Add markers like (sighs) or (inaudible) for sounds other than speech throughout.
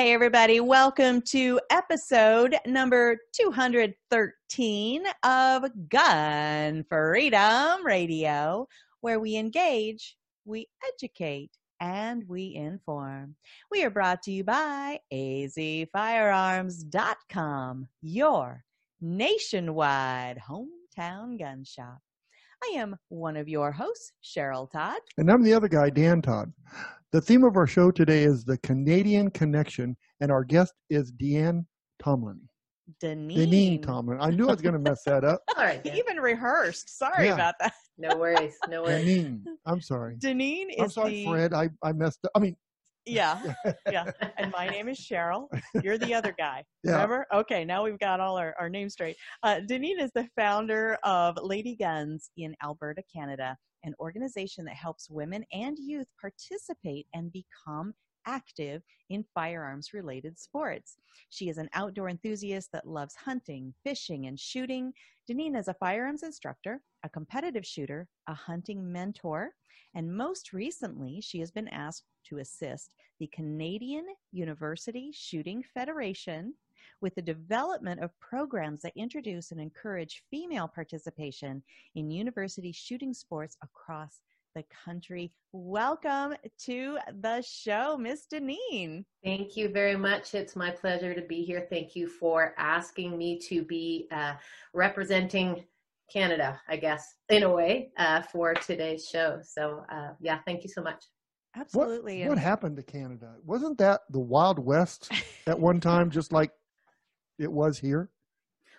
Hey, everybody, welcome to episode number 213 of Gun Freedom Radio, where we engage, we educate, and we inform. We are brought to you by azfirearms.com, your nationwide hometown gun shop. I am one of your hosts, Cheryl Todd. And I'm the other guy, Dan Todd. The theme of our show today is the Canadian Connection, and our guest is Deanne Tomlin. Deneen. Deneen Tomlin. I knew I was going to mess that up. (laughs) All right. He even rehearsed. Sorry Yeah. about that. No worries. No worries. Deneen. I'm sorry. Deneen is I'm sorry, the Fred. I, I messed up. I mean, yeah, (laughs) yeah. And my name is Cheryl. You're the other guy. (laughs) Yeah. Remember? Okay, now we've got all our, our names straight. Uh, Deneen is the founder of Lady Guns in Alberta, Canada, an organization that helps women and youth participate and become active in firearms related sports. She is an outdoor enthusiast that loves hunting, fishing, and shooting. Deneen is a firearms instructor, a competitive shooter, a hunting mentor, and most recently, she has been asked to assist the Canadian University Shooting Federation with the development of programs that introduce and encourage female participation in university shooting sports across the country. Welcome to the show, Miss Deneen. Thank you very much. It's my pleasure to be here. Thank you for asking me to be uh, representing Canada, I guess, in a way, uh, for today's show. So, uh, yeah, thank you so much. Absolutely. what happened to Canada? Wasn't that the Wild West (laughs) at one time, just like it was here?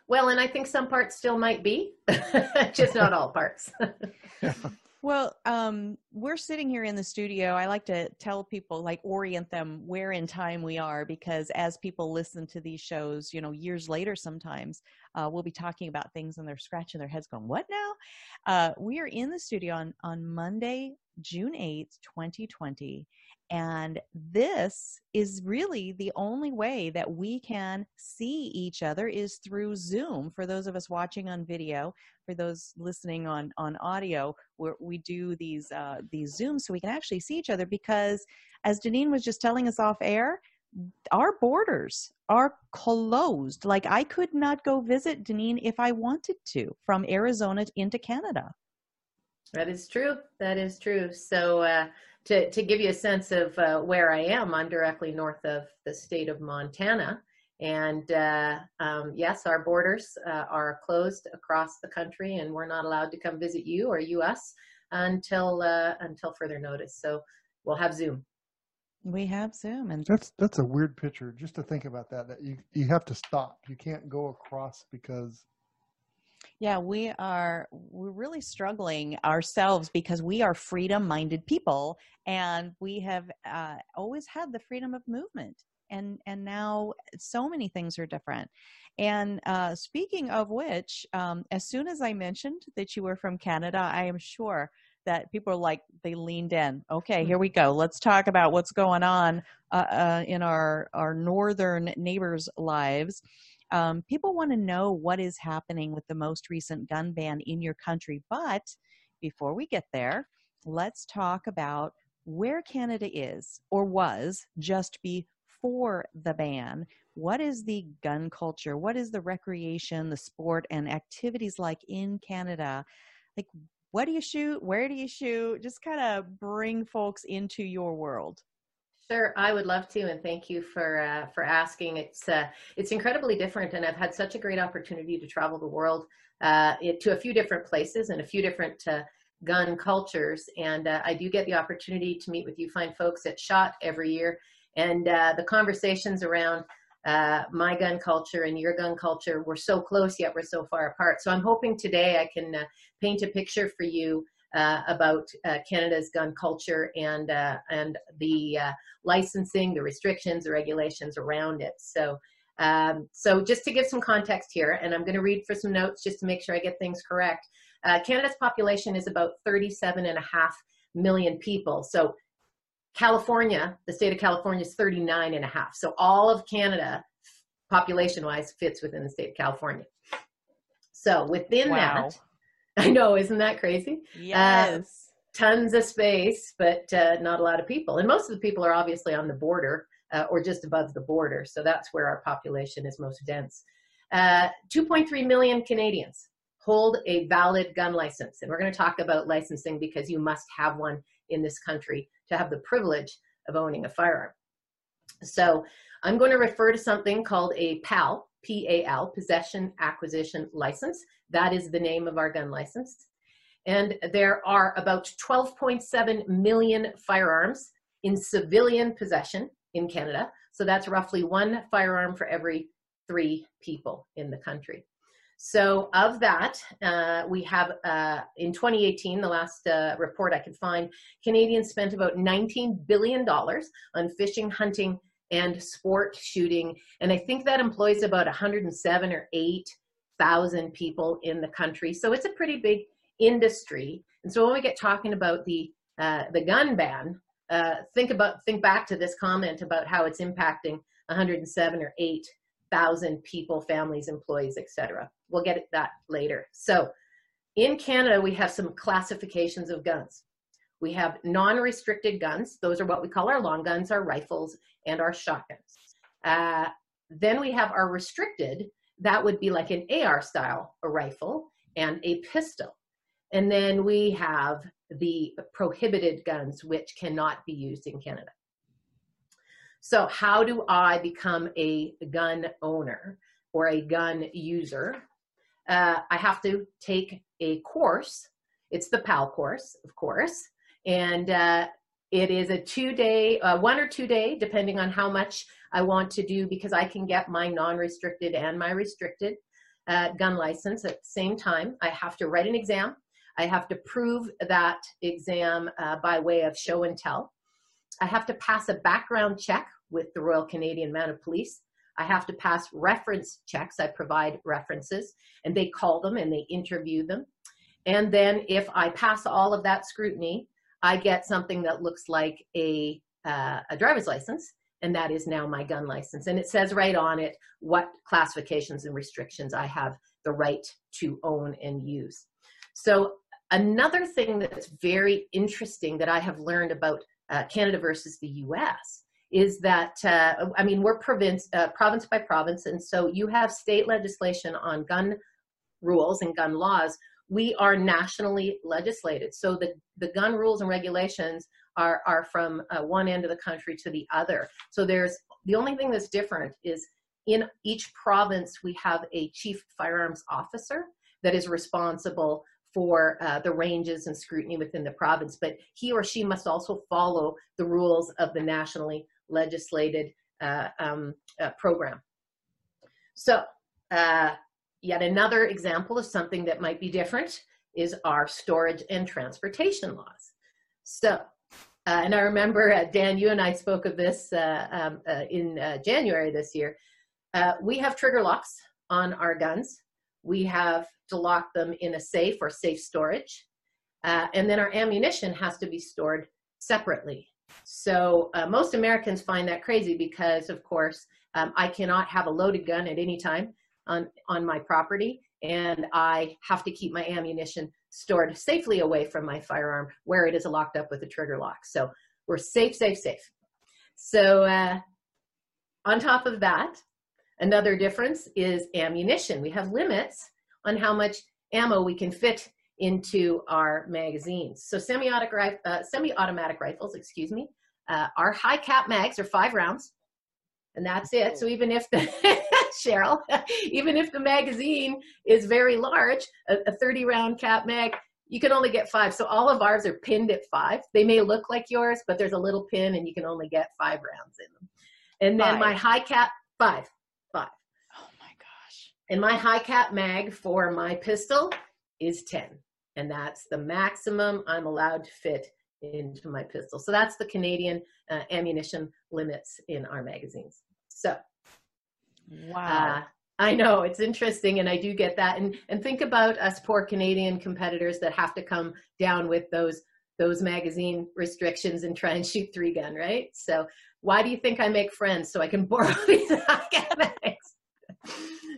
Well, and I think some parts still might be, (laughs) just not all parts. (laughs) Well, um, we're sitting here in the studio. I like to tell people, like, orient them where in time we are, because as people listen to these shows, you know, years later, sometimes uh, we'll be talking about things and they're scratching their heads, going, "What now?" Uh, we are in the studio on on Monday, June eighth, twenty twenty, and this is really the only way that we can see each other is through Zoom. For those of us watching on video, for those listening on on audio where we do these uh, these zooms so we can actually see each other because as Janine was just telling us off air our borders are closed like I could not go visit Janine if I wanted to from Arizona into Canada That is true. That is true. So, uh, to to give you a sense of uh, where I am, I'm directly north of the state of Montana, and uh, um, yes, our borders uh, are closed across the country, and we're not allowed to come visit you or U.S. until uh, until further notice. So, we'll have Zoom. we have Zoom and That's that's a weird picture. Just to think about that, that you you have to stop. You can't go across because Yeah, we are we're really struggling ourselves because we are freedom minded people and we have uh, always had the freedom of movement and and now so many things are different. And uh, speaking of which, um, as soon as I mentioned that you were from Canada, I am sure that people are like they leaned in. Okay, here we go. Let's talk about what's going on uh, uh, in our our northern neighbors' lives um, people want to know what is happening with the most recent gun ban in your country. But before we get there, let's talk about where Canada is or was just before the ban. What is the gun culture? What is the recreation, the sport, and activities like in Canada? Like, what do you shoot? Where do you shoot? Just kind of bring folks into your world. Sure, I would love to, and thank you for uh, for asking. It's uh, it's incredibly different, and I've had such a great opportunity to travel the world uh, it, to a few different places and a few different uh, gun cultures. And uh, I do get the opportunity to meet with you fine folks at Shot every year, and uh, the conversations around my gun culture and your gun culture, we're so close yet we're so far apart. So I'm hoping today I can paint a picture for you uh, about uh, Canada's gun culture and uh, and the uh, licensing, the restrictions, the regulations around it. So. Um, so just to give some context here, and I'm going to read for some notes just to make sure I get things correct. Canada's population is about 37 and a half million people. So California, the state of California is 39 and a half. So all of Canada, population wise, fits within the state of California. So within wow. that, (laughs) I know, isn't that crazy? Yes. Uh, tons of space, but uh, not a lot of people. And most of the people are obviously on the border uh, or just above the border. So that's where our population is most dense. Uh, 2.3 million Canadians hold a valid gun license. And we're going to talk about licensing because you must have one in this country to have the privilege of owning a firearm. So I'm going to refer to something called a PAL, P-A-L, Possession Acquisition License. That is the name of our gun license. And there are about 12.7 million firearms in civilian possession in Canada. So that's roughly one firearm for every three people in the country. So of that, uh, we have uh, in 2018, the last uh, report I could find, Canadians spent about 19 billion dollars on fishing, hunting, and sport shooting, and I think that employs about 107 or 8 thousand people in the country. So it's a pretty big industry. And so when we get talking about the uh, the gun ban, uh, think about think back to this comment about how it's impacting 107 or 8 thousand people, families, employees, etc. We'll get at that later. So in Canada, we have some classifications of guns. We have non-restricted guns. Those are what we call our long guns, our rifles, and our shotguns. Uh, then we have our restricted. That would be like an AR style, a rifle, and a pistol. And then we have the prohibited guns, which cannot be used in Canada. So, how do I become a gun owner or a gun user? Uh, I have to take a course. It's the PAL course, of course, and uh, it is a two day, uh, one or two day, depending on how much I want to do, because I can get my non restricted and my restricted uh, gun license at the same time. I have to write an exam. I have to prove that exam uh, by way of show and tell. I have to pass a background check with the Royal Canadian Mounted Police. I have to pass reference checks. I provide references and they call them and they interview them. And then if I pass all of that scrutiny, I get something that looks like a, uh, a driver's license, and that is now my gun license. And it says right on it what classifications and restrictions I have the right to own and use. So, another thing that's very interesting that I have learned about uh, Canada versus the US is that uh, I mean we're province uh, province by province, and so you have state legislation on gun rules and gun laws. We are nationally legislated, so the the gun rules and regulations are are from uh, one end of the country to the other. So there's the only thing that's different is in each province we have a chief firearms officer that is responsible for uh, the ranges and scrutiny within the province, but he or she must also follow the rules of the nationally legislated uh, um, uh, program. So, uh, yet another example of something that might be different is our storage and transportation laws. So, uh, and I remember, uh, Dan, you and I spoke of this um, in January this year. we have trigger locks on our guns. We have to lock them in a safe or safe storage. Uh, and then our ammunition has to be stored separately. So uh, most Americans find that crazy because, of course, um, I cannot have a loaded gun at any time on, on my property, and I have to keep my ammunition stored safely away from my firearm where it is locked up with a trigger lock. So we're safe, safe, safe. So uh, on top of that, another difference is ammunition. We have limits on how much ammo we can fit into our magazines. So semi-automatic, uh, semi-automatic rifles, excuse me, uh, our high cap mags are five rounds, and that's it. So even if the (laughs) Cheryl, (laughs) even if the magazine is very large, a, a 30 round cap mag, you can only get five. So all of ours are pinned at five. They may look like yours, but there's a little pin, and you can only get five rounds in them. And then five. my high cap Five. Five. Oh my gosh. And my high cap mag for my pistol is 10. And that's the maximum I'm allowed to fit into my pistol. So that's the Canadian uh, ammunition limits in our magazines. So, Wow. uh, I know it's interesting, and I do get that. And and think about us poor Canadian competitors that have to come down with those those magazine restrictions and try and shoot three gun, right? So why do you think I make friends so I can (laughs) borrow these mags?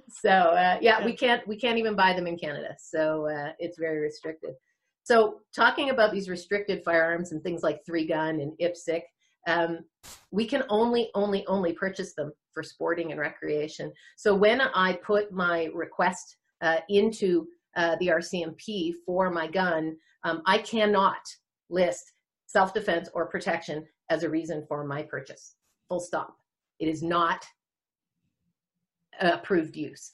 So uh, yeah, we can't we can't even buy them in Canada. So uh, it's very restricted. So talking about these restricted firearms and things like three gun and IPSC, um, we can only only only purchase them for sporting and recreation. So when I put my request uh, into uh, the RCMP for my gun, um, I cannot list self-defense or protection as a reason for my purchase. Full stop. It is not approved use.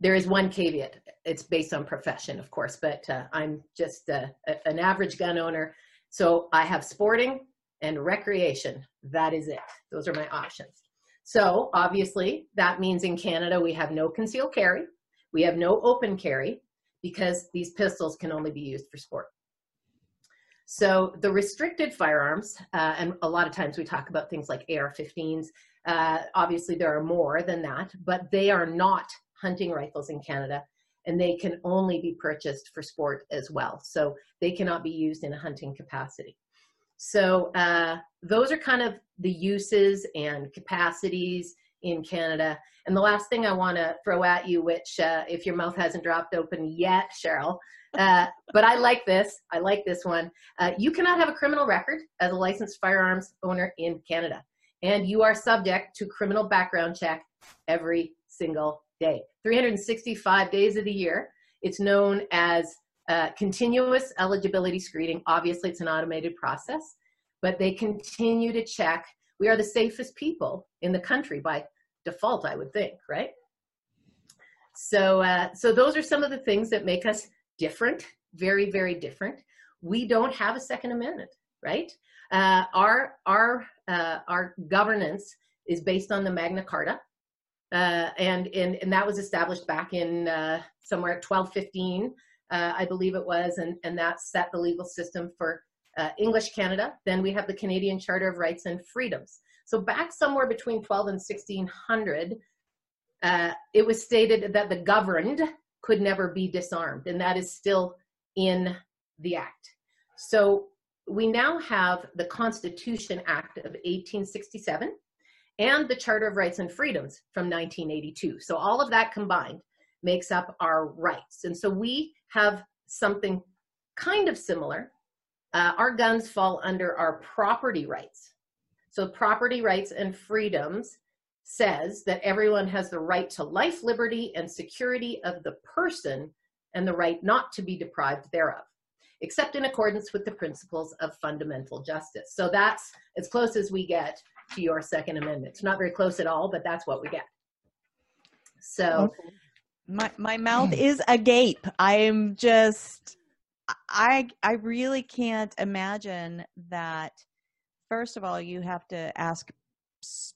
There is one caveat. It's based on profession, of course, but uh, I'm just uh, a, an average gun owner. So I have sporting and recreation. That is it. Those are my options. So obviously, that means in Canada we have no concealed carry, we have no open carry because these pistols can only be used for sport. So the restricted firearms, uh, and a lot of times we talk about things like AR-15s. Uh, obviously, there are more than that, but they are not hunting rifles in Canada, and they can only be purchased for sport as well. So they cannot be used in a hunting capacity. So uh, those are kind of the uses and capacities in Canada. And the last thing I want to throw at you, which uh, if your mouth hasn't dropped open yet, Cheryl, uh, (laughs) but I like this. I like this one. Uh, you cannot have a criminal record as a licensed firearms owner in Canada, and you are subject to criminal background check every single day, 365 days of the year. It's known as uh, continuous eligibility screening. Obviously, it's an automated process, but they continue to check. We are the safest people in the country by default, I would think, right? So, uh, so those are some of the things that make us different, very, very different. We don't have a Second Amendment, right? Uh, our our uh, our governance is based on the Magna Carta, uh, and, and and that was established back in uh, somewhere at 1215, uh, I believe it was, and and that set the legal system for uh, English Canada. Then we have the Canadian Charter of Rights and Freedoms. So back somewhere between 12 and 1600, it was stated that the governed could never be disarmed, and that is still in the act. So we now have the Constitution Act of 1867 and the Charter of Rights and Freedoms from 1982. So all of that combined makes up our rights. And so we have something kind of similar. Uh, our guns fall under our property rights. So property rights and freedoms says that everyone has the right to life, liberty, and security of the person and the right not to be deprived thereof, except in accordance with the principles of fundamental justice. So that's as close as we get to your Second Amendment. It's not very close at all, but that's what we get. So my my mouth is agape. I'm just I I really can't imagine that first of all you have to ask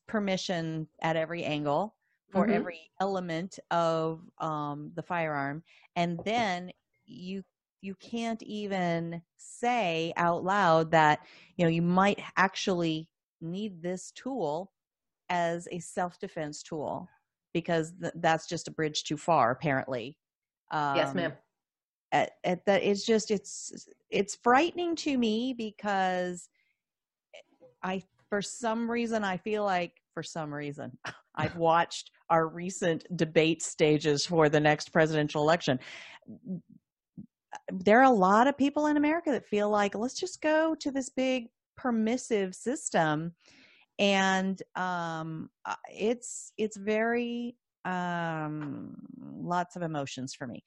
permission at every angle for mm-hmm. every element of um, the firearm and then you you can't even say out loud that you know you might actually need this tool as a self-defense tool because th- that's just a bridge too far apparently. Um, yes ma'am. at, at that it's just it's it's frightening to me because i for some reason i feel like for some reason (laughs) i've watched our recent debate stages for the next presidential election. There are a lot of people in america that feel like let's just go to this big permissive system and um it's it's very um lots of emotions for me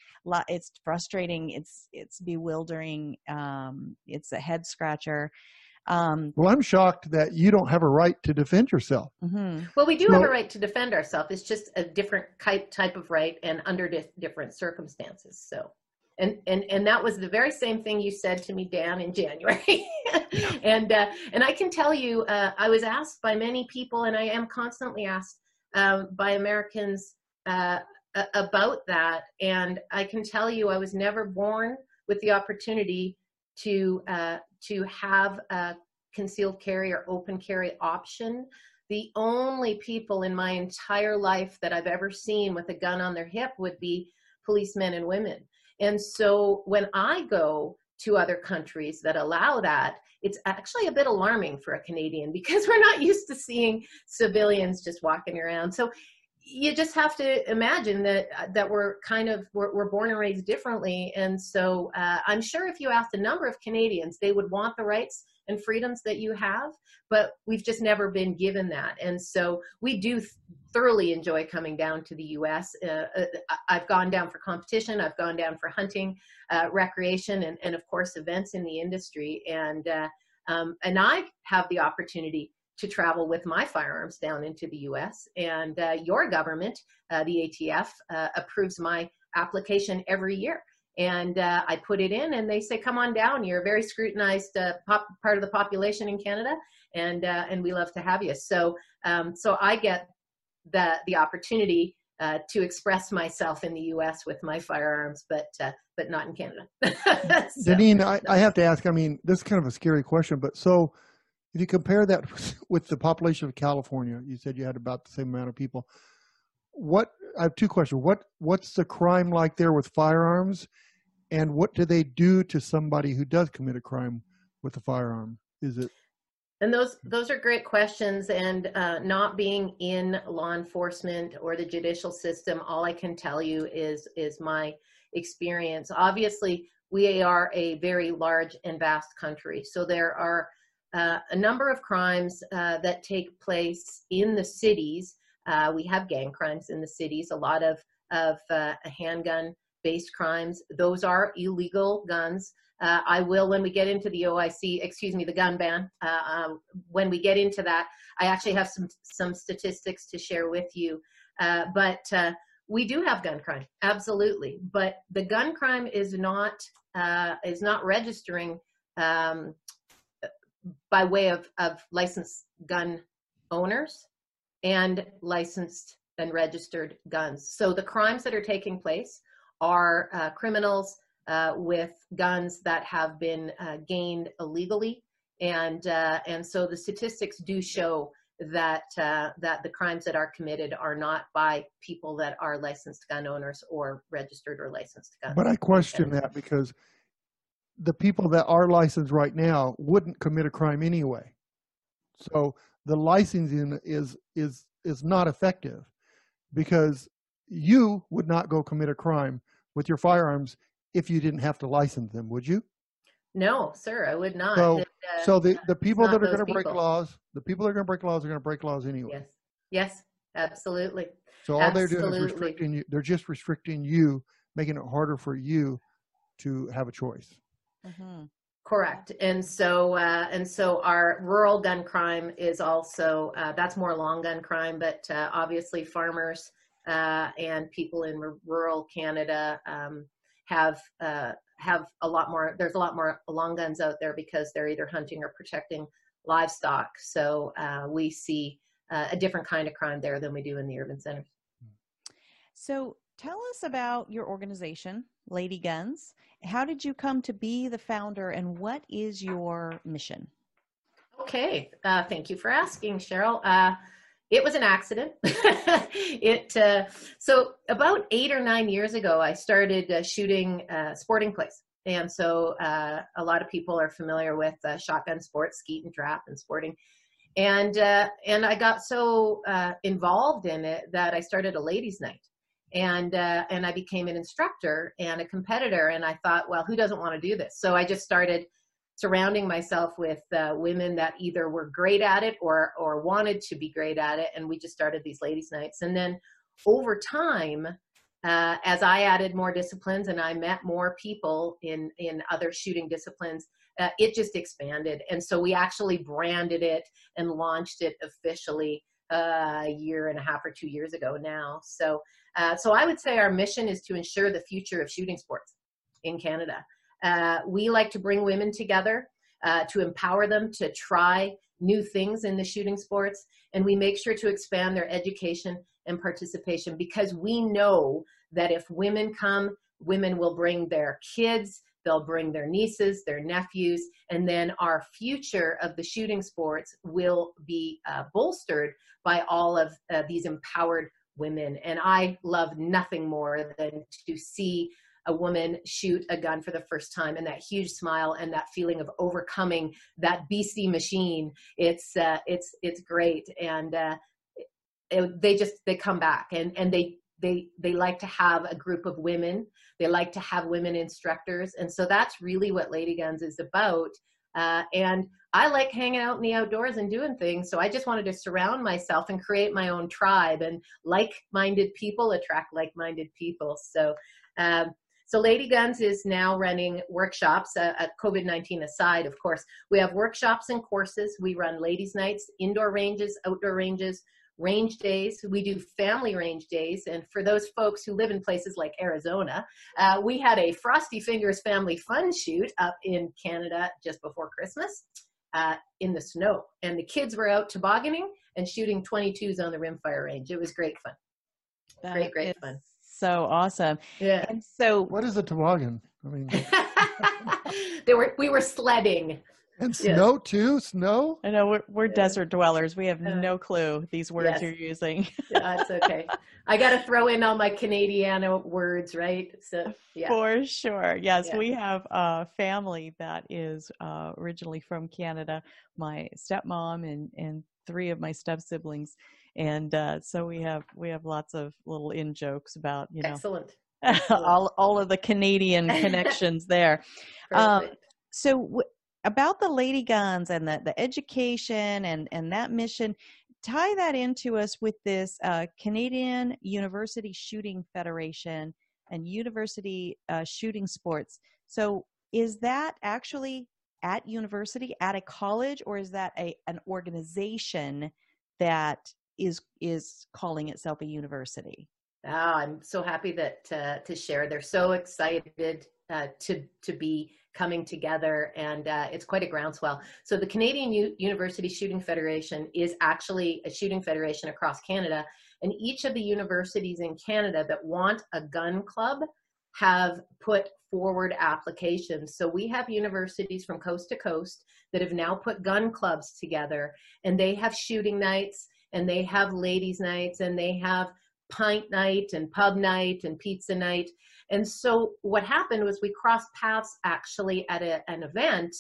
it's frustrating it's it's bewildering um it's a head scratcher um, well, I'm shocked that you don't have a right to defend yourself. Mm-hmm. Well, we do well, have a right to defend ourselves. It's just a different type type of right and under di- different circumstances. So, and and and that was the very same thing you said to me, Dan, in (laughs) January. and uh, and I can tell you, uh, I was asked by many people, and I am constantly asked um, by Americans uh, about that. And I can tell you, I was never born with the opportunity to uh, to have a concealed carry or open carry option. The only people in my entire life that I've ever seen with a gun on their hip would be policemen and women. And so when I go to other countries that allow that, it's actually a bit alarming for a Canadian (laughs) because we're not used to seeing civilians just walking around. So you just have to imagine that that we're kind of we're, we're born and raised differently and so uh, i'm sure if you asked a number of canadians they would want the rights and freedoms that you have but we've just never been given that and so we do thoroughly enjoy coming down to the us uh, uh, i've gone down for competition i've gone down for hunting uh, recreation and, and of course events in the industry and uh, um, and i have the opportunity to travel with my firearms down into the US. And uh, your government, uh, the ATF, approves my application every year. And I put it in, and they say, "Come on down. You're a very scrutinized pop- part of the population in Canada, and and we love to have you." So um, so I get the the opportunity uh, to express myself in the U.S. with my firearms, but uh, but not in Canada. (laughs) so, Deneen, I, I, have to ask. I mean, this is kind of a scary question, but so if you compare that (laughs) with the population of California, you said you had about the same amount of people. What I have two questions. What what's the crime like there with firearms, and what do they do to somebody who does commit a crime with a firearm? Is it and those those are great questions. And uh, not being in law enforcement or the judicial system, all I can tell you is is my experience. Obviously, we are a very large and vast country, so there are uh, a number of crimes uh, that take place in the cities. Uh, we have gang crimes in the cities, a lot of, of uh, handgun based crimes. Those are illegal guns. Uh, I will, when we get into the OIC, excuse me, the gun ban, uh, um, when we get into that, I actually have some, some statistics to share with you. but we do have gun crime, absolutely. But the gun crime is not, is not registering um, by way of, of licensed gun owners and licensed and registered guns. So the crimes that are taking place are uh, criminals uh, with guns that have been uh, gained illegally, and uh, and so the statistics do show that uh, that the crimes that are committed are not by people that are licensed gun owners or registered or licensed gun. But I question that because the people that are licensed right now wouldn't commit a crime anyway. So the licensing is is is not effective because you would not go commit a crime with your firearms if you didn't have to license them, would you? No, sir, I would not. So, uh, so the, the people that are going to break laws, the people that are going to break laws are going to break laws anyway. Yes, yes, absolutely. So all absolutely. they're doing is restricting you. They're just restricting you, making it harder for you to have a choice. Mm-hmm. Correct. And so, uh, and so our rural gun crime is also, uh, that's more long gun crime, but uh, obviously farmers uh, and people in r- rural Canada um, have, uh, have a lot more, there's a lot more long guns out there because they're either hunting or protecting livestock. So uh, we see a different kind of crime there than we do in the urban centers. So tell us about your organization, Lady Guns. How did you come to be the founder and what is your mission? Okay, uh, thank you for asking, Cheryl. Uh, it was an accident. (laughs) it uh, so about eight or nine years ago, I started uh, shooting uh, sporting clays, and so uh, a lot of people are familiar with shotgun sports, skeet and trap, and sporting. And and I got so involved in it that I started a ladies' night and uh, and I became an instructor and a competitor. And I thought, well, who doesn't want to do this? So I just started surrounding myself with uh, women that either were great at it or or wanted to be great at it. And we just started these ladies' nights. And then over time, uh, as I added more disciplines and I met more people in in other shooting disciplines, uh, it just expanded. And so we actually branded it and launched it officially uh, a year and a half or two years ago now. So, uh, so I would say our mission is to ensure the future of shooting sports in Canada. Uh, we like to bring women together. uh, to empower them to try new things in the shooting sports. And we make sure to expand their education and participation because we know that if women come, women will bring their kids, they'll bring their nieces, their nephews, and then our future of the shooting sports will be uh, bolstered by all of uh, these empowered women. And I love nothing more than to see a woman shoot a gun for the first time and that huge smile and that feeling of overcoming that beastie machine it's uh, it's it's great. And uh, it, they just they come back and and they they they like to have a group of women. They like to have women instructors. And so that's really what lady guns is about. Uh, and i like hanging out in the outdoors and doing things so i just wanted to surround myself and create my own tribe and like-minded people attract like-minded people. So um, so Lady Guns is now running workshops, uh, at COVID-19 aside, of course. We have workshops and courses. We run ladies' nights, indoor ranges, outdoor ranges, range days. We do family range days. And for those folks who live in places like Arizona, uh, we had a Frosty Fingers family fun shoot up in Canada just before Christmas uh, in the snow. And the kids were out tobogganing and shooting 22s on the rimfire range. It was great fun. That great, great fun so awesome. Yeah. And so What is a toboggan? I mean, (laughs) (laughs) they were we were sledding. and Yeah. snow too. Snow. I know we're, we're Yeah. desert dwellers. We have Uh, no clue these words yes. you're using. Yeah, it's okay. I got to throw in all my Canadiana words, right? So yeah, For sure. Yes, Yeah. we have a family that is uh, originally from Canada. My stepmom and and three of my step siblings, and uh, so we have we have lots of little in jokes about you know excellent. (laughs) all all of the Canadian (laughs) connections there. Um, so w- about the lady guns and the, the education and and that mission tie that into us with this uh, canadian university shooting federation and university uh, shooting sports so is that actually at university at a college or is that a an organization that is is calling itself a university Ah, I'm so happy that uh, to share. They're so excited uh, to to be coming together, and uh, it's quite a groundswell. So the Canadian U- University Shooting Federation is actually a shooting federation across Canada, and each of the universities in Canada that want a gun club have put forward applications. So we have universities from coast to coast that have now put gun clubs together, and they have shooting nights, and they have ladies' nights, and they have pint night and pub night and pizza night. And so what happened was we crossed paths actually at a, an event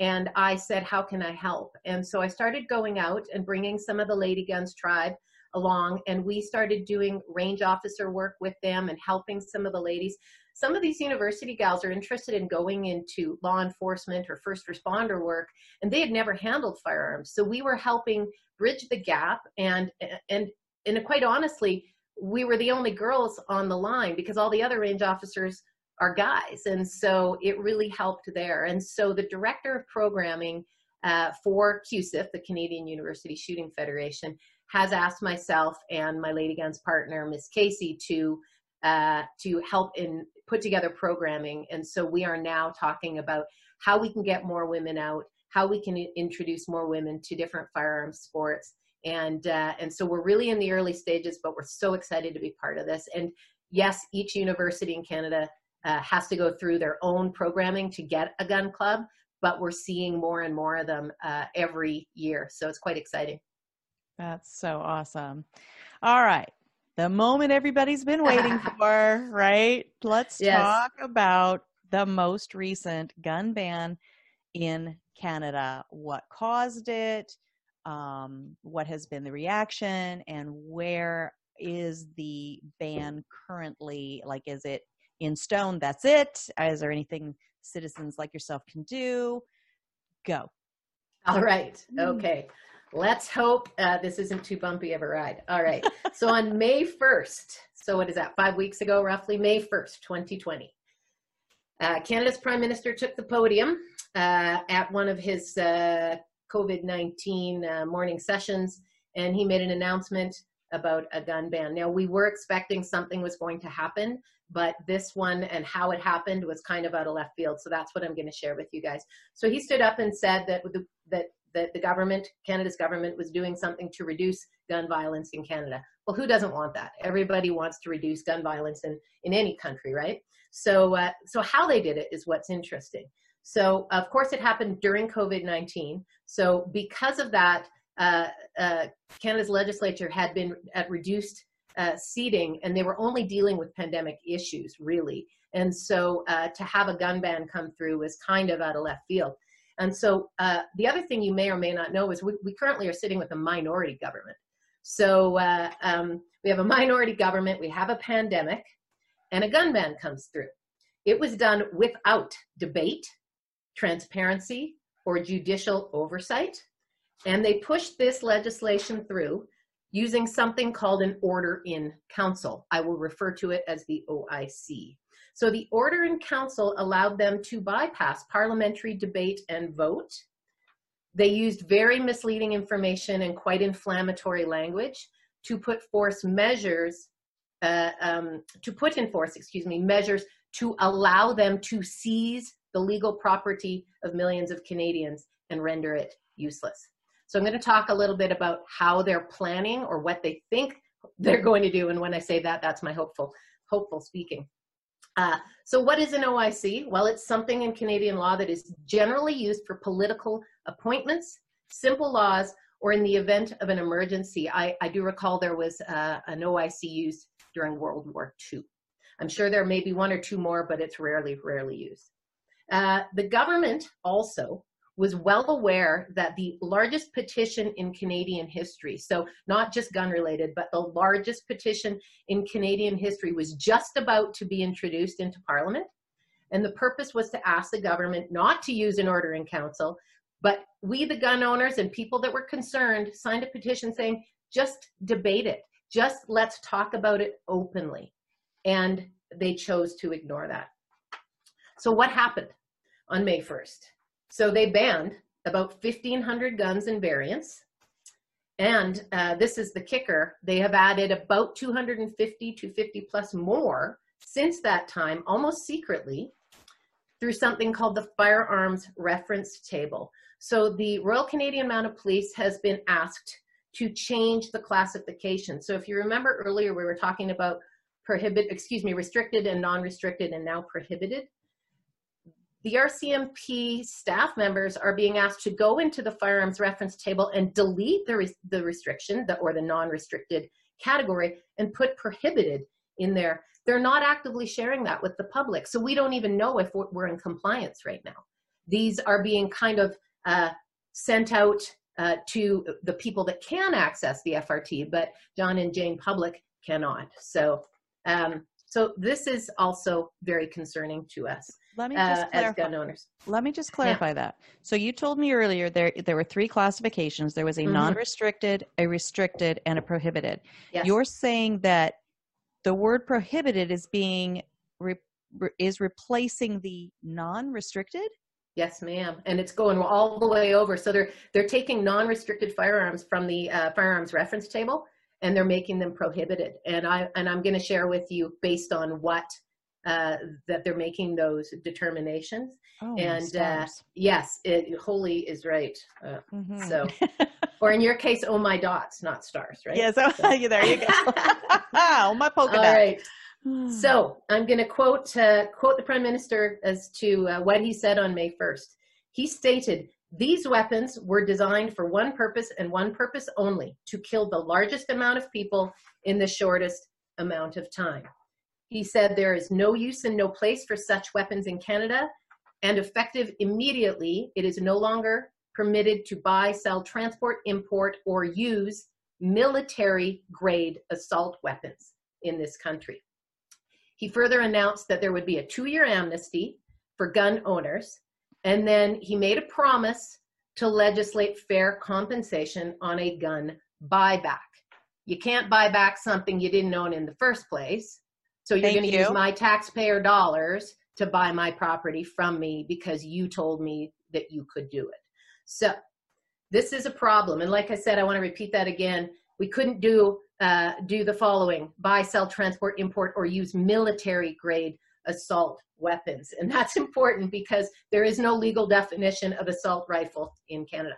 and I said, how can I help? And so I started going out and bringing some of the Lady Guns tribe along and we started doing range officer work with them and helping some of the ladies. Some of these university gals are interested in going into law enforcement or first responder work and they had never handled firearms. So we were helping bridge the gap and and and quite honestly, we were the only girls on the line because all the other range officers are guys. And so it really helped there. And so the director of programming uh, for CUSIF, the Canadian University Shooting Federation, has asked myself and my Lady Guns partner, Miss Casey, to uh, to help in put together programming. And so we are now talking about how we can get more women out, how we can introduce more women to different firearms sports, and uh, and so we're really in the early stages but we're so excited to be part of this and yes each university in canada uh, has to go through their own programming to get a gun club but we're seeing more and more of them uh, every year so it's quite exciting That's so awesome. All right. The moment everybody's been waiting (laughs) for, right? Let's Yes. talk about the most recent gun ban in Canada. What caused it? Um, what has been the reaction? And where is the ban currently? Like, is it in stone? That's it? Is there anything citizens like yourself can do? Go. all right Mm. okay let's hope uh, this isn't too bumpy of a ride all right (laughs) so on may 1st so what is that five weeks ago roughly may 1st 2020 uh, canada's prime minister took the podium uh, at one of his uh, COVID 19 uh, morning sessions, and he made an announcement about a gun ban. Now, we were expecting something was going to happen, but this one and how it happened was kind of out of left field. So that's what I'm going to share with you guys. So he stood up and said that the, that that the government, Canada's government, was doing something to reduce gun violence in Canada. Well, who doesn't want that? Everybody wants to reduce gun violence in in any country, right? So uh, so how they did it is what's interesting. So of course it happened during COVID-19. So because of that, uh, uh, Canada's legislature had been at reduced uh, seating and they were only dealing with pandemic issues really. And so uh, to have a gun ban come through was kind of out of left field. And so uh, the other thing you may or may not know is we, we currently are sitting with a minority government. So uh, um, we have a minority government, we have a pandemic, and a gun ban comes through. It was done without debate, transparency, or judicial oversight. And they pushed this legislation through using something called an order in council. I will refer to it as the OIC. So the order in council allowed them to bypass parliamentary debate and vote. They used very misleading information and quite inflammatory language to put force measures, uh, um, to put in force, excuse me, measures to allow them to seize the legal property of millions of Canadians and render it useless. So I'm going to talk a little bit about how they're planning or what they think they're going to do. And when I say that, that's my hopeful, hopeful speaking. Uh, so what is an OIC? Well, it's something in Canadian law that is generally used for political appointments, simple laws, or in the event of an emergency. I, I do recall there was uh, an OIC used during World War II. I'm sure there may be one or two more, but it's rarely, rarely used. Uh, the government also was well aware that the largest petition in Canadian history, so not just gun related, but the largest petition in Canadian history was just about to be introduced into Parliament. And the purpose was to ask the government not to use an order in council, but we, the gun owners and people that were concerned, signed a petition saying, just debate it. Just let's talk about it openly. And they chose to ignore that. So, what happened on May 1st? So they banned about 1,500 guns and variants. And uh, this is the kicker they have added about 250 to 50 plus more since that time, almost secretly, through something called the Firearms Reference Table. So the Royal Canadian Mounted Police has been asked to change the classification. So if you remember earlier, we were talking about prohibit, excuse me, restricted and non-restricted and now prohibited the RCMP staff members are being asked to go into the firearms reference table and delete the, res- the restriction the, or the non-restricted category and put prohibited in there. They're not actively sharing that with the public. So we don't even know if we're, we're in compliance right now. These are being kind of uh, sent out uh, to the people that can access the FRT, but John and Jane Public cannot. So, um, so this is also very concerning to us. Let me just uh, as gun owners. Let me just clarify yeah. that. So you told me earlier there there were three classifications. There was a mm-hmm. non-restricted, a restricted, and a prohibited. Yes. You're saying that the word prohibited is being re, re, is replacing the non-restricted. Yes, ma'am, and it's going all the way over. So they're they're taking non-restricted firearms from the uh, firearms reference table and they're making them prohibited. And I and I'm going to share with you based on what uh, that they're making those determinations. Oh, and uh, yes, it wholly is right. Uh, mm-hmm. So, (laughs) or in your case, oh my dots, not stars, right? Yes. Oh, so. (laughs) there you go. (laughs) oh my polka dot. All right. (sighs) so I'm going to quote uh, quote the prime minister as to uh, what he said on May 1st. He stated, "These weapons were designed for one purpose and one purpose only: to kill the largest amount of people in the shortest amount of time." He said there is no use and no place for such weapons in Canada, and effective immediately, it is no longer permitted to buy, sell, transport, import, or use military grade assault weapons in this country. He further announced that there would be a two year amnesty for gun owners, and then he made a promise to legislate fair compensation on a gun buyback. You can't buy back something you didn't own in the first place. So you're going to you. use my taxpayer dollars to buy my property from me because you told me that you could do it. So this is a problem. And like I said, I want to repeat that again. We couldn't do uh, do the following buy, sell, transport, import, or use military grade assault weapons. And that's (laughs) important because there is no legal definition of assault rifle in Canada.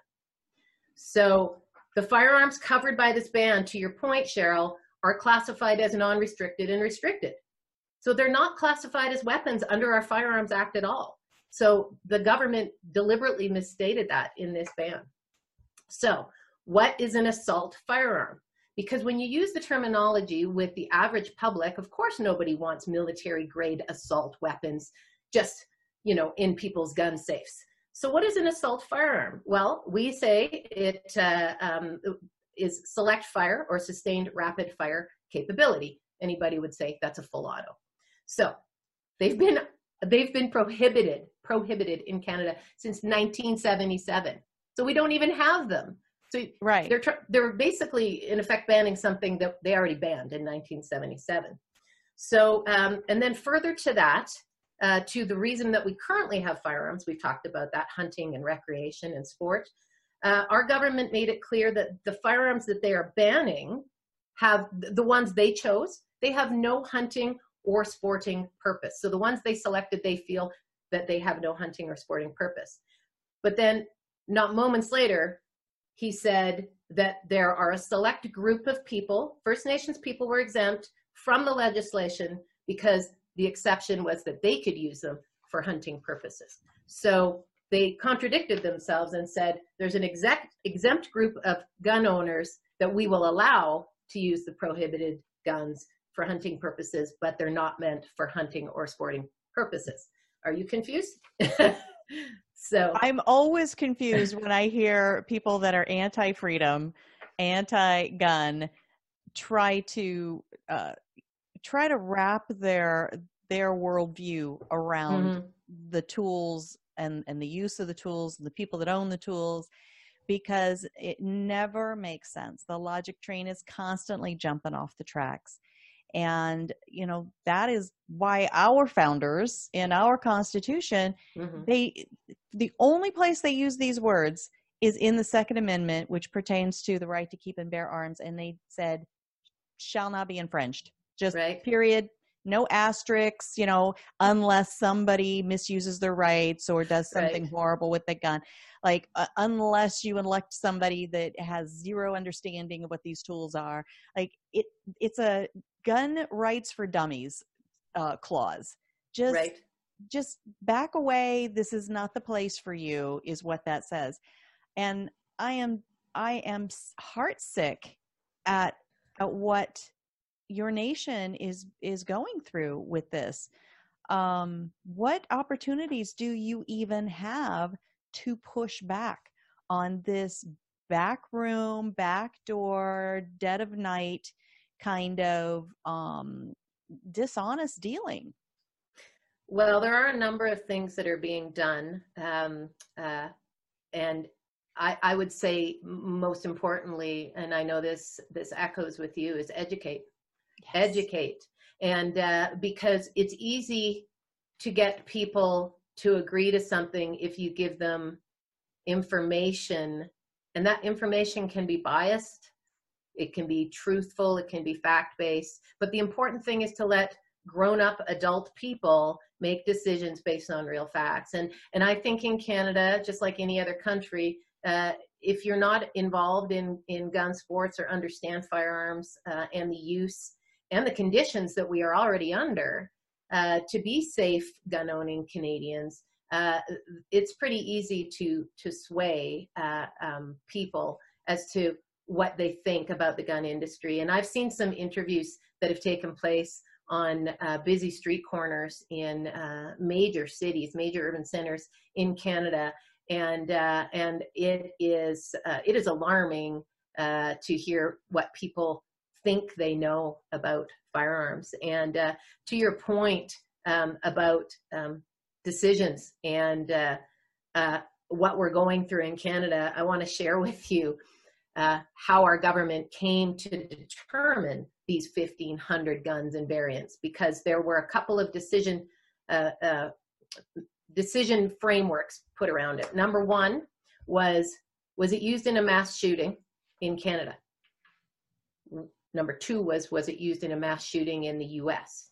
So the firearms covered by this ban, to your point, Cheryl, are classified as non restricted and restricted. So they're not classified as weapons under our Firearms Act at all. So the government deliberately misstated that in this ban. So, what is an assault firearm? Because when you use the terminology with the average public, of course, nobody wants military grade assault weapons just, you know, in people's gun safes. So, what is an assault firearm? Well, we say it uh, um, is select fire or sustained rapid fire capability. Anybody would say that's a full auto. So, they've been they've been prohibited prohibited in Canada since 1977. So we don't even have them. So right. they're they're basically in effect banning something that they already banned in 1977. So um, and then further to that, uh, to the reason that we currently have firearms, we've talked about that hunting and recreation and sport. Uh, our government made it clear that the firearms that they are banning have the ones they chose. They have no hunting or sporting purpose. So the ones they selected, they feel that they have no hunting or sporting purpose. But then, not moments later, he said that there are a select group of people, First Nations people were exempt from the legislation because the exception was that they could use them for hunting purposes. So they contradicted themselves and said there's an exact, exempt group of gun owners that we will allow to use the prohibited guns for hunting purposes, but they're not meant for hunting or sporting purposes. Are you confused? (laughs) so I'm always confused when I hear people that are anti freedom, anti gun try to uh, try to wrap their their worldview around mm-hmm. the tools and and the use of the tools and the people that own the tools because it never makes sense the logic train is constantly jumping off the tracks and you know that is why our founders in our constitution mm-hmm. they the only place they use these words is in the second amendment which pertains to the right to keep and bear arms and they said shall not be infringed just right. period no asterisks you know unless somebody misuses their rights or does something right. horrible with the gun like uh, unless you elect somebody that has zero understanding of what these tools are like it it's a gun rights for dummies uh, clause. Just right. just back away. This is not the place for you. Is what that says. And I am I am heartsick at at what your nation is is going through with this. Um, what opportunities do you even have to push back on this back room, back door, dead of night kind of um, dishonest dealing? Well, there are a number of things that are being done. Um, uh, and I, I, would say most importantly, and I know this, this echoes with you, is educate. Yes. Educate. And uh, because it's easy to get people to agree to something if you give them information, and that information can be biased it can be truthful, it can be fact based. But the important thing is to let grown up adult people make decisions based on real facts. And, and I think in Canada, just like any other country, uh, if you're not involved in, in gun sports or understand firearms uh, and the use and the conditions that we are already under uh, to be safe gun owning Canadians, uh, it's pretty easy to to sway uh, um, people as to what they think about the gun industry. And I've seen some interviews that have taken place on uh, busy street corners in uh, major cities, major urban centers in Canada, and uh, and it is uh, it is alarming uh, to hear what people think they know about firearms. And uh, to your point um, about um, decisions and what we're going through in Canada, I want to share with you uh, how our government came to determine these 1,500 guns and variants because there were a couple of decision uh, uh, decision frameworks put around it. Number one was was it used in a mass shooting in Canada? Number two was was it used in a mass shooting in the U.S.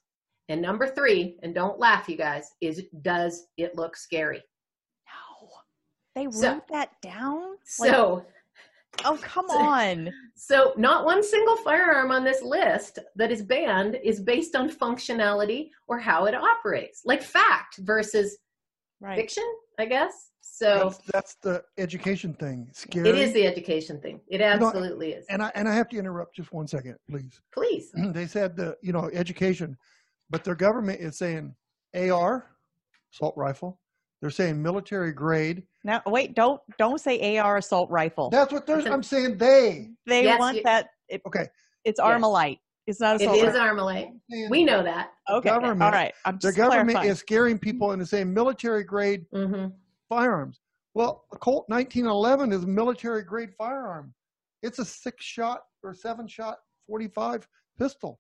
And number three, and don't laugh, you guys, is does it look scary? No, they wrote So- that down. Like, So, oh come on. so not one single firearm on this list that is banned is based on functionality or how it operates, like fact versus Right. fiction, I guess. So That's, that's the education thing. Scary. it is the education thing. It know, absolutely is. and I and I have to interrupt just one second, please. (clears throat) Please. (clears throat) they said the you know education, but their government is saying AR, assault rifle. They're saying military grade. Now wait, don't don't say AR assault rifle. That's what they're. It's a- I'm saying they. they Yes, want you- that. It, Okay. It's Yes. Armalite. It's not It assault is rifle. Armalite. We know that. Okay. government- All right. I'm The government clarifying. is scaring people into saying military grade hmm firearms. Well, a Colt 1911 is a military grade firearm. It's a six shot or seven shot 45 pistol.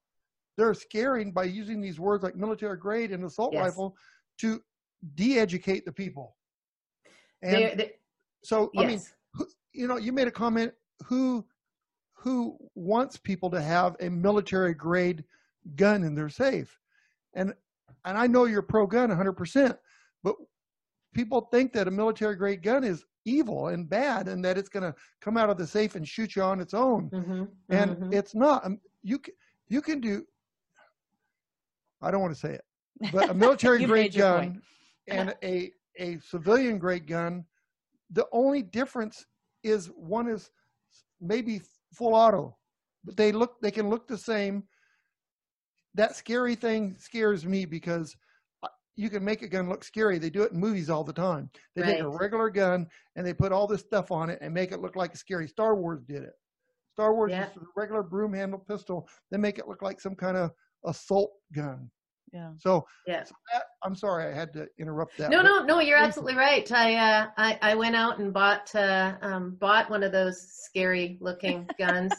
They're scaring by using these words like military grade and assault Yes. rifle to de-educate the people. And They're- they- so, I mean, who, you know, you made a comment. Who who wants people to have a military grade gun in their safe? And and I know you're pro gun 100, percent but people think that a military grade gun is evil and bad, and that it's going to come out of the safe and shoot you on its own. hmm And mhm. it's not. Um, You can you can do. I don't want to say it, but a (laughs) military grade gun. And a a civilian grade gun, the only difference is one is maybe full auto, but they look they can look the same. That scary thing scares me because uh, you can make a gun look scary. They do it in movies all the time. They take a regular gun and they put all this stuff on it and make it look like a scary. Star Wars did it. Star Wars Yeah. is a regular broom handle pistol. They make it look like some kind of assault gun. Yeah. So Yeah. that, I'm sorry I had to interrupt that. No, no, no. You're absolutely right. I, uh, I, I went out and bought, uh, um, bought one of those scary looking (laughs) guns,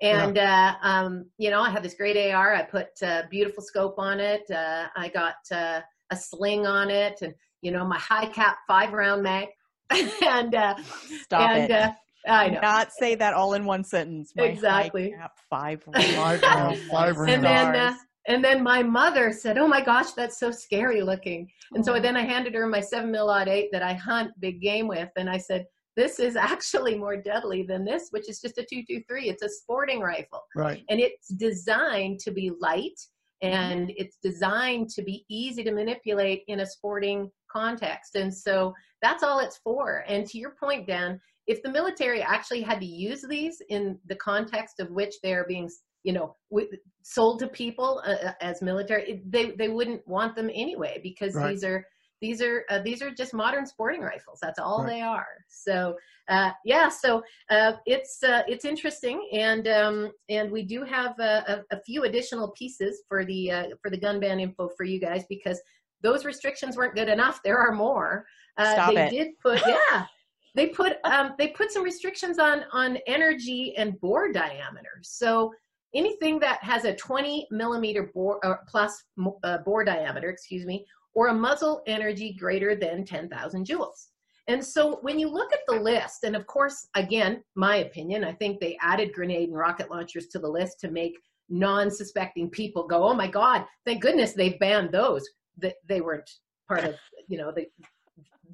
and uh, um, you know, I have this great AR. I put a beautiful scope on it. Uh, I got uh, a sling on it, and you know, my high cap five round mag, (laughs) and uh, Stop and it. uh, I know. Not say that all in one sentence. My Exactly. cap, five. (laughs) Five rounds, rounds, five and then uh, stars. And then my mother said, "Oh my gosh, that's so scary looking." And so Oh. then I handed her my seven mil odd eight that I hunt big game with, and I said, "This is (laughs) actually more deadly than this, which is just a two two three. It's a sporting rifle, right. and it's designed to be light." Mm-hmm. And it's designed to be easy to manipulate in a sporting context. And so that's all it's for. And to your point, Dan, if the military actually had to use these in the context of which they're being you know w- sold to people uh, uh, as military it- they they wouldn't want them anyway because Right. these are these are uh, these are just modern sporting rifles that's all Right. they are so uh, yeah so uh, it's uh, it's interesting and um, and we do have a, a, a few additional pieces for the uh, for the gun ban info for you guys because those restrictions weren't good enough there are more uh, Stop they it. did put (gasps) yeah they put um, they put some restrictions on on energy and bore diameter. So anything that has a 20 millimeter bore uh, plus uh, bore diameter, excuse me, or a muzzle energy greater than 10,000 joules. And so when you look at the list, and of course, again, my opinion, I think they added grenade and rocket launchers to the list to make non-suspecting people go, "Oh my God! Thank goodness they banned those." That they weren't part of, you know, the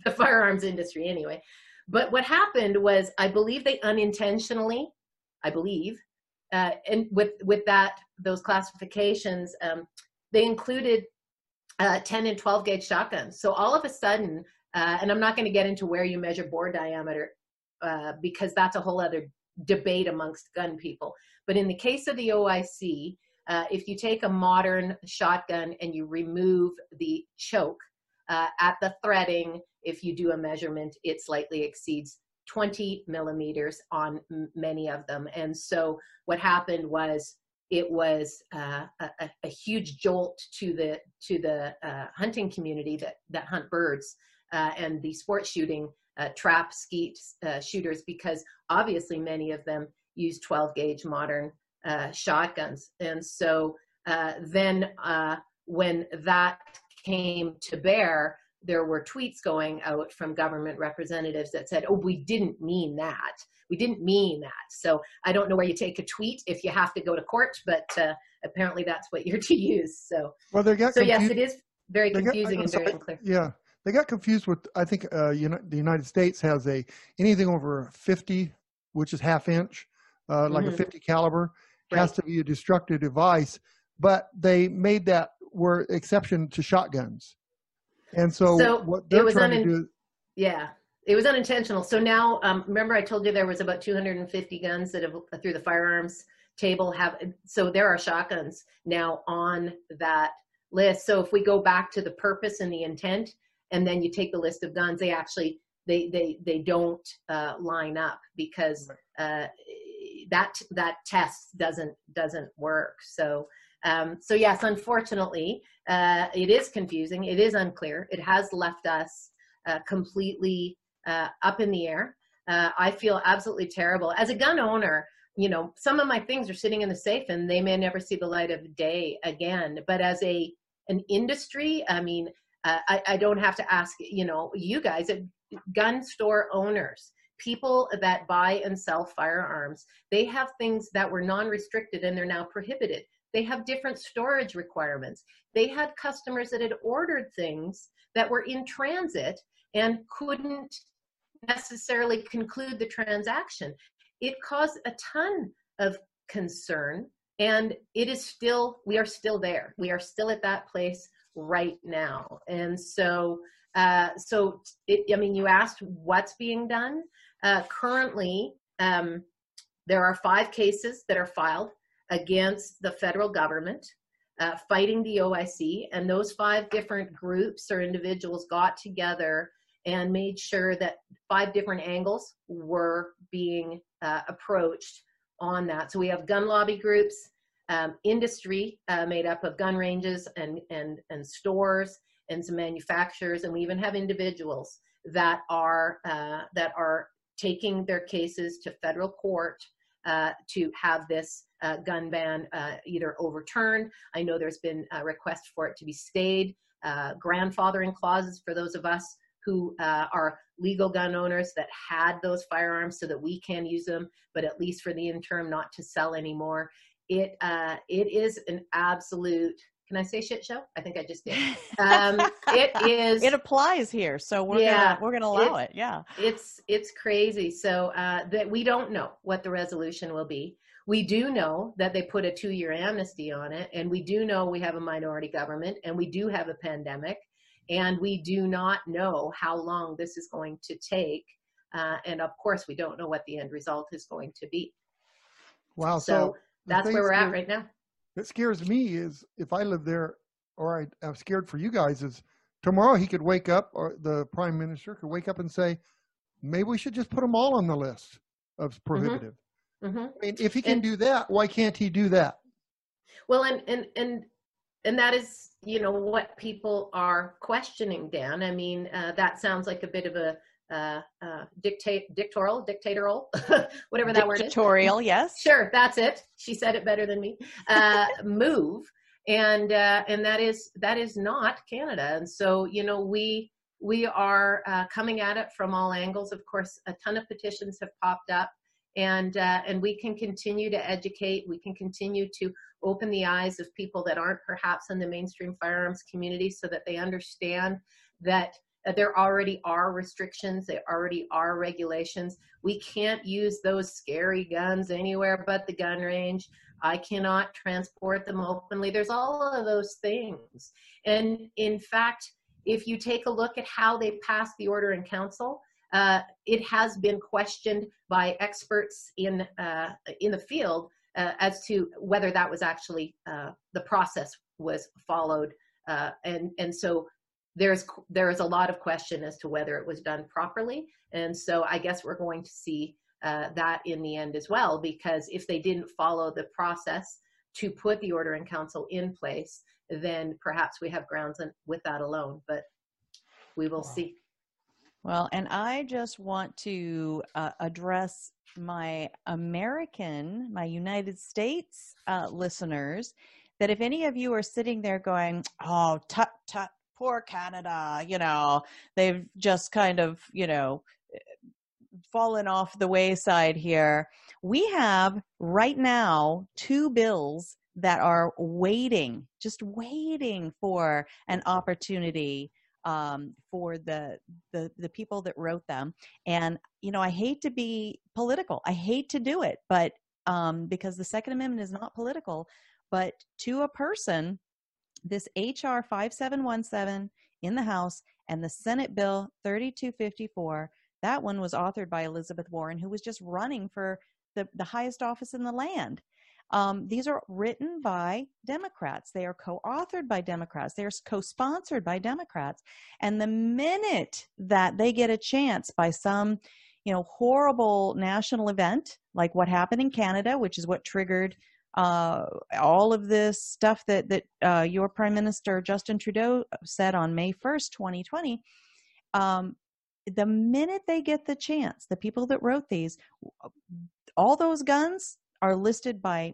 the firearms industry anyway. But what happened was, I believe they unintentionally, I believe, uh, and with with that those classifications, um, they included uh, 10 and 12 gauge shotguns. So all of a sudden, uh, and I'm not going to get into where you measure bore diameter uh, because that's a whole other debate amongst gun people. But in the case of the OIC, uh, if you take a modern shotgun and you remove the choke uh, at the threading, if you do a measurement, it slightly exceeds 20 millimeters on many of them. And so what happened was it was uh, a, a- huge jolt to the to the uh, hunting community that that hunt birds uh, and the sport shooting uh, trap skeet uh, shooters because obviously many of them use 12 gauge modern uh, shotguns. And so then when that came to bear, there were tweets going out from government representatives that said, "Oh, we didn't mean that." we didn't mean that. So I don't know where you take a tweet if you have to go to court, but uh, apparently that's what you're (laughs) to use. So, well, they got so yes, it is very confusing got, and very unclear. Yeah, they got confused with. I think uh, you know, the United States has a anything over 50, which is half inch, uh, like mm-hmm. a 50 caliber, right. has to be a destructive device. But they made that were exception to shotguns, and so, so what they're trying un- to do. Yeah, it was unintentional. So now, um, remember, I told you there was about 250 guns that have through the firearms table have. So there are shotguns now on that list. So if we go back to the purpose and the intent, and then you take the list of guns, they actually they they they don't uh, line up because uh, that that test doesn't doesn't work. So um, so yes, unfortunately, uh, it is confusing. It is unclear. It has left us uh, completely uh, up in the air. Uh, I feel absolutely terrible as a gun owner. You know, some of my things are sitting in the safe and they may never see the light of day again. But as a an industry, I mean, uh, I, I don't have to ask. You know, you guys, gun store owners, people that buy and sell firearms, they have things that were non-restricted and they're now prohibited. They have different storage requirements. They had customers that had ordered things that were in transit and couldn't necessarily conclude the transaction. It caused a ton of concern and it is still we are still there we are still at that place right now and so uh, so it, i mean you asked what's being done uh, currently um, there are five cases that are filed against the federal government uh, fighting the oic and those five different groups or individuals got together and made sure that five different angles were being uh, approached on that. So we have gun lobby groups, um, industry uh, made up of gun ranges and, and, and stores and some manufacturers, and we even have individuals that are, uh, that are taking their cases to federal court uh, to have this uh, gun ban uh, either overturned. I know there's been a request for it to be stayed, uh, grandfathering clauses for those of us who uh, are legal gun owners that had those firearms so that we can use them, but at least for the interim, not to sell anymore. It uh, it is an absolute. Can I say shit show? I think I just did. Um, it (laughs) is. It applies here, so we're yeah, gonna we're gonna allow it. Yeah. It's it's crazy. So uh, that we don't know what the resolution will be. We do know that they put a two year amnesty on it, and we do know we have a minority government, and we do have a pandemic, and we do not know how long this is going to take. Uh, and of course, we don't know what the end result is going to be. Wow. So, so that's where we're at right now. That scares me is if I live there, or I, am scared for you guys, is tomorrow he could wake up, or the prime minister could wake up and say, maybe we should just put them all on the list of mm-hmm. prohibitive. Mm-hmm. I mean, if he can and, do that, why can't he do that? Well, and and and and that is you know what people are questioning dan. I mean uh, that sounds like a bit of a uh, uh, dictate dictatorial dictatorial (laughs) whatever that word is. Dictatorial yes. Sure that's it. She said it better than me. Uh, (laughs) move. And uh, and that is that is not canada. And so you know we we are uh, coming at it from all angles. Of course a ton of petitions have popped up and uh, and we can continue to educate we can continue to open the eyes of people that aren't perhaps in the mainstream firearms community so that they understand that uh, there already are restrictions there already are regulations. We can't use those scary guns anywhere but the gun range. I cannot transport them openly. There's all of those things. And in fact if you take a look at how they passed the order in council uh, it has been questioned by experts in uh, in the field uh, as to whether that was actually uh, the process was followed, uh, and and so there's there is a lot of question as to whether it was done properly, and so I guess we're going to see uh, that in the end as well, because if they didn't follow the process to put the order in council in place, then perhaps we have grounds with that alone, but we will wow. see. Well, and I just want to uh, address my American, my United States uh, listeners that if any of you are sitting there going, oh, tut, tut, poor Canada, you know, they've just kind of, you know, fallen off the wayside here. We have right now two bills that are waiting, just waiting for an opportunity um, for the, the the people that wrote them. And you know, I hate to be political. I hate to do it, but um, because the Second Amendment is not political, but to a person, this HR 5717 in the House and the Senate Bill 3254, that one was authored by Elizabeth Warren, who was just running for the, the highest office in the land. Um, these are written by Democrats. They are co authored by Democrats. They are co sponsored by Democrats. And the minute that they get a chance by some, you know, horrible national event, like what happened in Canada, which is what triggered uh, all of this stuff that that uh, your Prime Minister Justin Trudeau said on May 1st, 2020. Um, the minute they get the chance, the people that wrote these, all those guns are listed by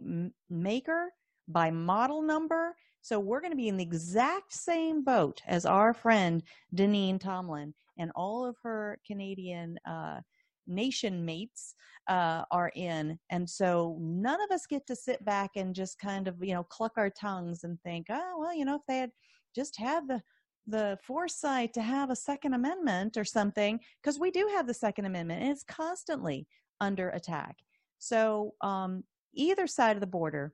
maker, by model number. So we're going to be in the exact same boat as our friend Deneen Tomlin and all of her Canadian uh, nation mates uh, are in. And so none of us get to sit back and just kind of, you know, cluck our tongues and think, oh, well, you know, if they had just had the the foresight to have a second amendment or something because we do have the second amendment and it's constantly under attack so, um, either side of the border,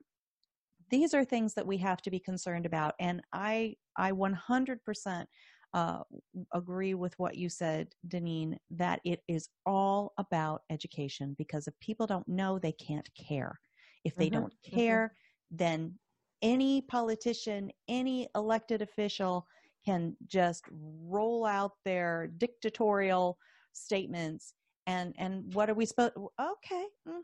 these are things that we have to be concerned about. And I, I 100% uh, agree with what you said, Deneen, that it is all about education because if people don't know, they can't care. If they mm-hmm. don't mm-hmm. care, mm-hmm. then any politician, any elected official can just roll out their dictatorial statements and and what are we supposed okay mm-hmm.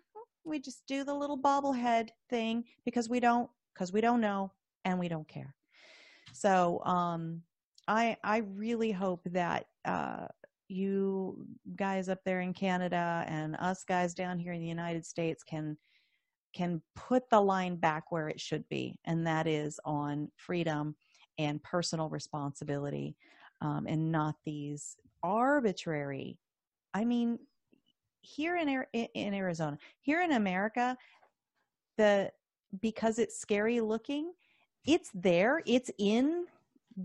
We just do the little bobblehead thing because we don't because we don't know and we don't care. So um i i really hope that uh you guys up there in canada and us guys down here in the united states can can put the line back where it should be and that is on freedom and personal responsibility um, and not these arbitrary I mean, here in in Arizona, here in America, the because it's scary looking, it's there, it's in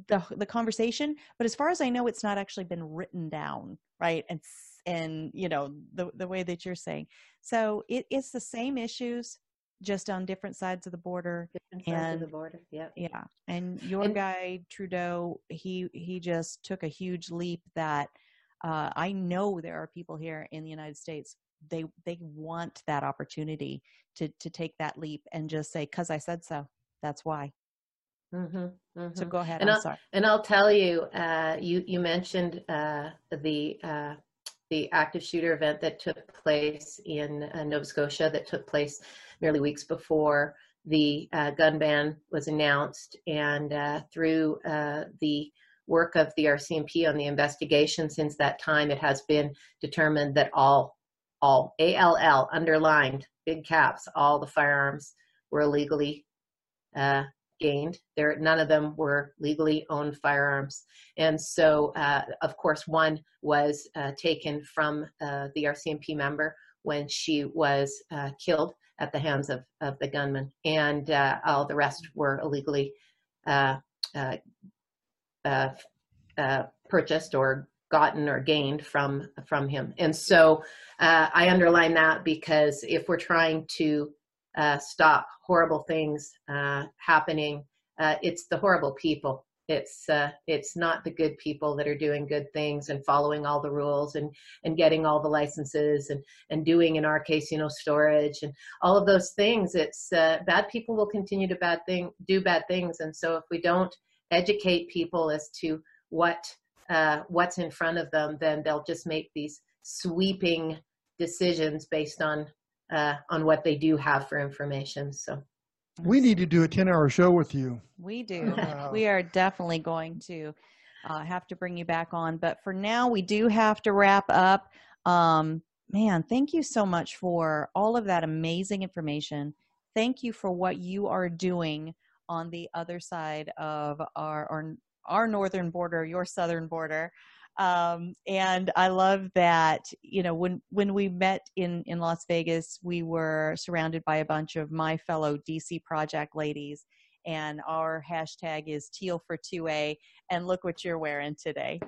the the conversation, but as far as I know, it's not actually been written down, right? And and you know the the way that you're saying, so it, it's the same issues, just on different sides of the border. Different sides and, of the border, yeah, yeah. And your and, guy Trudeau, he he just took a huge leap that uh, I know there are people here in the United States. They they want that opportunity to to take that leap and just say, "Cause I said so." That's why. Mm-hmm, mm-hmm. So go ahead. And I'm I'll, sorry. And I'll tell you, uh, you you mentioned uh, the uh, the active shooter event that took place in uh, Nova Scotia that took place merely weeks before the uh, gun ban was announced, and uh, through the work of the RCMP on the investigation since that time, it has been determined that all, all ALL underlined, big caps, all the firearms were illegally uh, gained. There, none of them were legally owned firearms, and so, uh, of course, one was uh, taken from uh, the RCMP member when she was uh, killed at the hands of, of the gunman, and uh, all the rest were illegally uh, uh, purchased or gotten or gained from from him. And so uh, I underline that because if we're trying to uh, stop horrible things uh, happening, it's the horrible people. It's it's not the good people that are doing good things and following all the rules and and getting all the licenses and and doing in our case you know storage and all of those things. It's bad people will continue to bad thing do bad things. And so if we don't educate people as to what uh, what's in front of them, then they'll just make these sweeping decisions based on uh, on what they do have for information. So we need to do a 10 hour show with you. We do. (laughs) we are definitely going to uh, have to bring you back on. But for now, we do have to wrap up. Um, man, thank you so much for all of that amazing information. Thank you for what you are doing on the other side of our, our, our northern border, your southern border. Um, and I love that, you know, when, when we met in, in Las Vegas, we were surrounded by a bunch of my fellow DC project ladies and our hashtag is teal for 2A. And look what you're wearing today.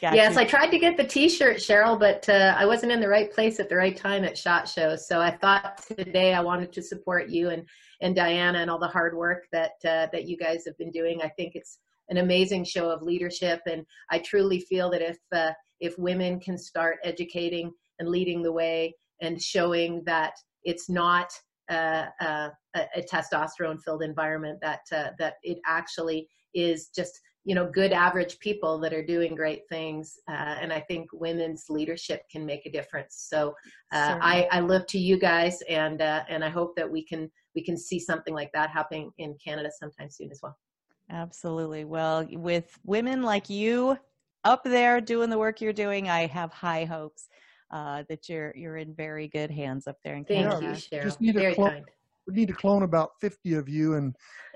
Got yes, you. I tried to get the T-shirt, Cheryl, but uh, I wasn't in the right place at the right time at Shot Show. So I thought today I wanted to support you and and Dianna and all the hard work that uh, that you guys have been doing. I think it's an amazing show of leadership, and I truly feel that if uh, if women can start educating and leading the way and showing that it's not uh, uh, a, a testosterone filled environment, that uh, that it actually is just you know good average people that are doing great things uh, and i think women's leadership can make a difference so uh, I, I look to you guys and uh, and i hope that we can we can see something like that happening in canada sometime soon as well absolutely well with women like you up there doing the work you're doing i have high hopes uh, that you're you're in very good hands up there in Canada. Thank Canada. you, Cheryl. Just need very kind we need to clone about 50 of you and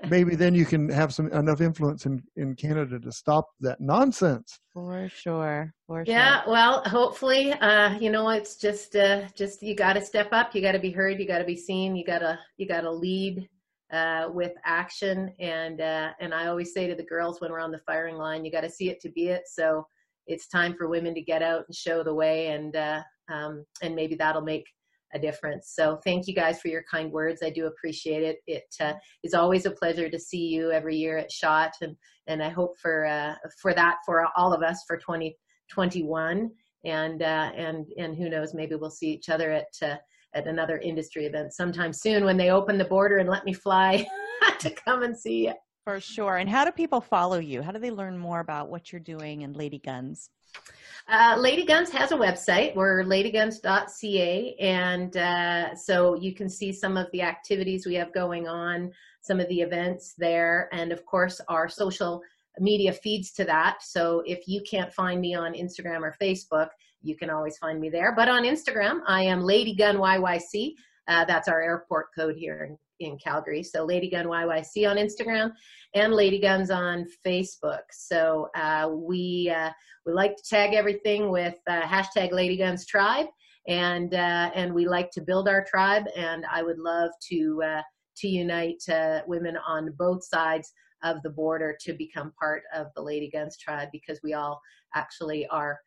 maybe then you can have some enough influence in, in Canada to stop that nonsense. For sure. For yeah, sure. well, hopefully, uh, you know, it's just, uh, just, you got to step up, you got to be heard, you got to be seen, you got to, you got to lead, uh, with action. And, uh, and I always say to the girls when we're on the firing line, you got to see it to be it. So it's time for women to get out and show the way and, uh, um, and maybe that'll make a difference. So thank you guys for your kind words. I do appreciate it. It uh, is always a pleasure to see you every year at Shot, and and I hope for uh, for that for all of us for 2021. And uh, and and who knows, maybe we'll see each other at uh, at another industry event sometime soon when they open the border and let me fly (laughs) to come and see you. For sure. And how do people follow you? How do they learn more about what you're doing in Lady Guns? Uh, Lady Guns has a website. We're ladyguns.ca. And uh, so you can see some of the activities we have going on, some of the events there, and of course, our social media feeds to that. So if you can't find me on Instagram or Facebook, you can always find me there. But on Instagram, I am Lady Gun YYC. Uh, that's our airport code here in in Calgary. So Lady Gun YYC on Instagram and Lady Guns on Facebook. So uh, we uh, we like to tag everything with uh, hashtag Lady Guns Tribe, and uh, and we like to build our tribe. And I would love to uh, to unite uh, women on both sides of the border to become part of the Lady Guns tribe because we all actually are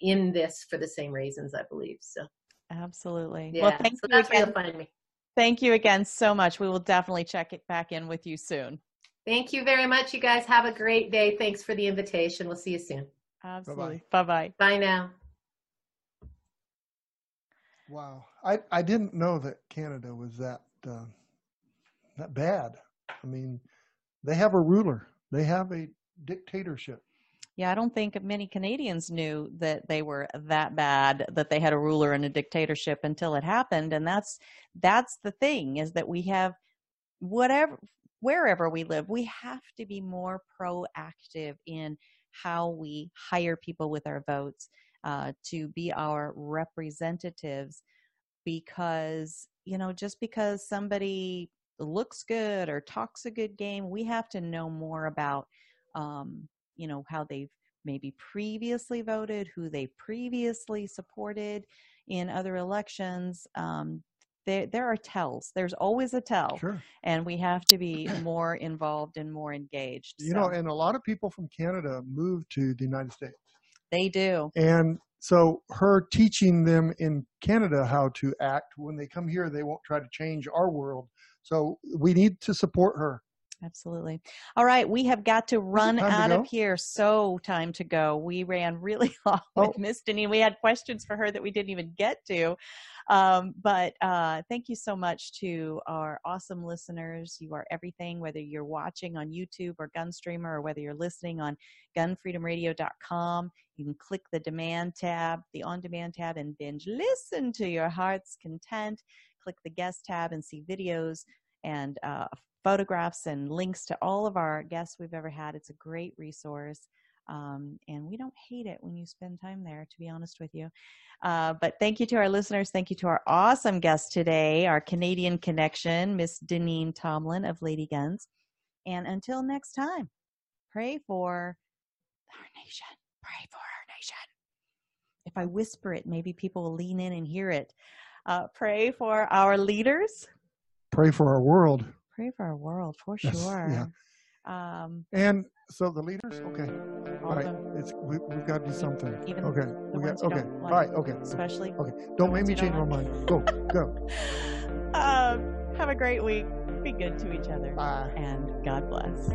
in this for the same reasons, I believe. So. Absolutely. Yeah. Well, thank so you that's again. where you'll find me. Thank you again so much. We will definitely check it back in with you soon. Thank you very much. You guys have a great day. Thanks for the invitation. We'll see you soon. Absolutely. Bye bye. Bye now. Wow. I, I didn't know that Canada was that uh, that bad. I mean, they have a ruler. They have a dictatorship. Yeah, I don't think many Canadians knew that they were that bad, that they had a ruler and a dictatorship until it happened. And that's that's the thing is that we have whatever wherever we live, we have to be more proactive in how we hire people with our votes uh, to be our representatives because you know just because somebody looks good or talks a good game we have to know more about um, you know how they've maybe previously voted, who they previously supported in other elections. Um, there, there are tells. There's always a tell, sure. and we have to be (clears throat) more involved and more engaged. You so. know, and a lot of people from Canada move to the United States. They do, and so her teaching them in Canada how to act when they come here, they won't try to change our world. So we need to support her. Absolutely. All right, we have got to run out of here. So time to go. We ran really (laughs) long oh. with Miss Deneen. We had questions for her that we didn't even get to. Um, but uh, thank you so much to our awesome listeners. You are everything, whether you're watching on YouTube or Gunstreamer, or whether you're listening on gunfreedomradio.com. You can click the demand tab, the on demand tab, and binge listen to your heart's content. Click the guest tab and see videos and uh, photographs and links to all of our guests we've ever had. It's a great resource. Um, and we don't hate it when you spend time there, to be honest with you. Uh, but thank you to our listeners. Thank you to our awesome guest today, our Canadian connection, Miss Deneen Tomlin of Lady Guns. And until next time, pray for our nation. Pray for our nation. If I whisper it, maybe people will lean in and hear it. Uh, pray for our leaders. Pray for our world. Pray for our world for (laughs) Yes, sure. yeah. Um, And so the leaders, okay, all all right, it's we, we've got to do something. Even okay, we got okay, like. right, okay, especially. okay. Don't make me change my mind. Go, (laughs) go. Um, have a great week. Be good to each other. Bye. And God bless.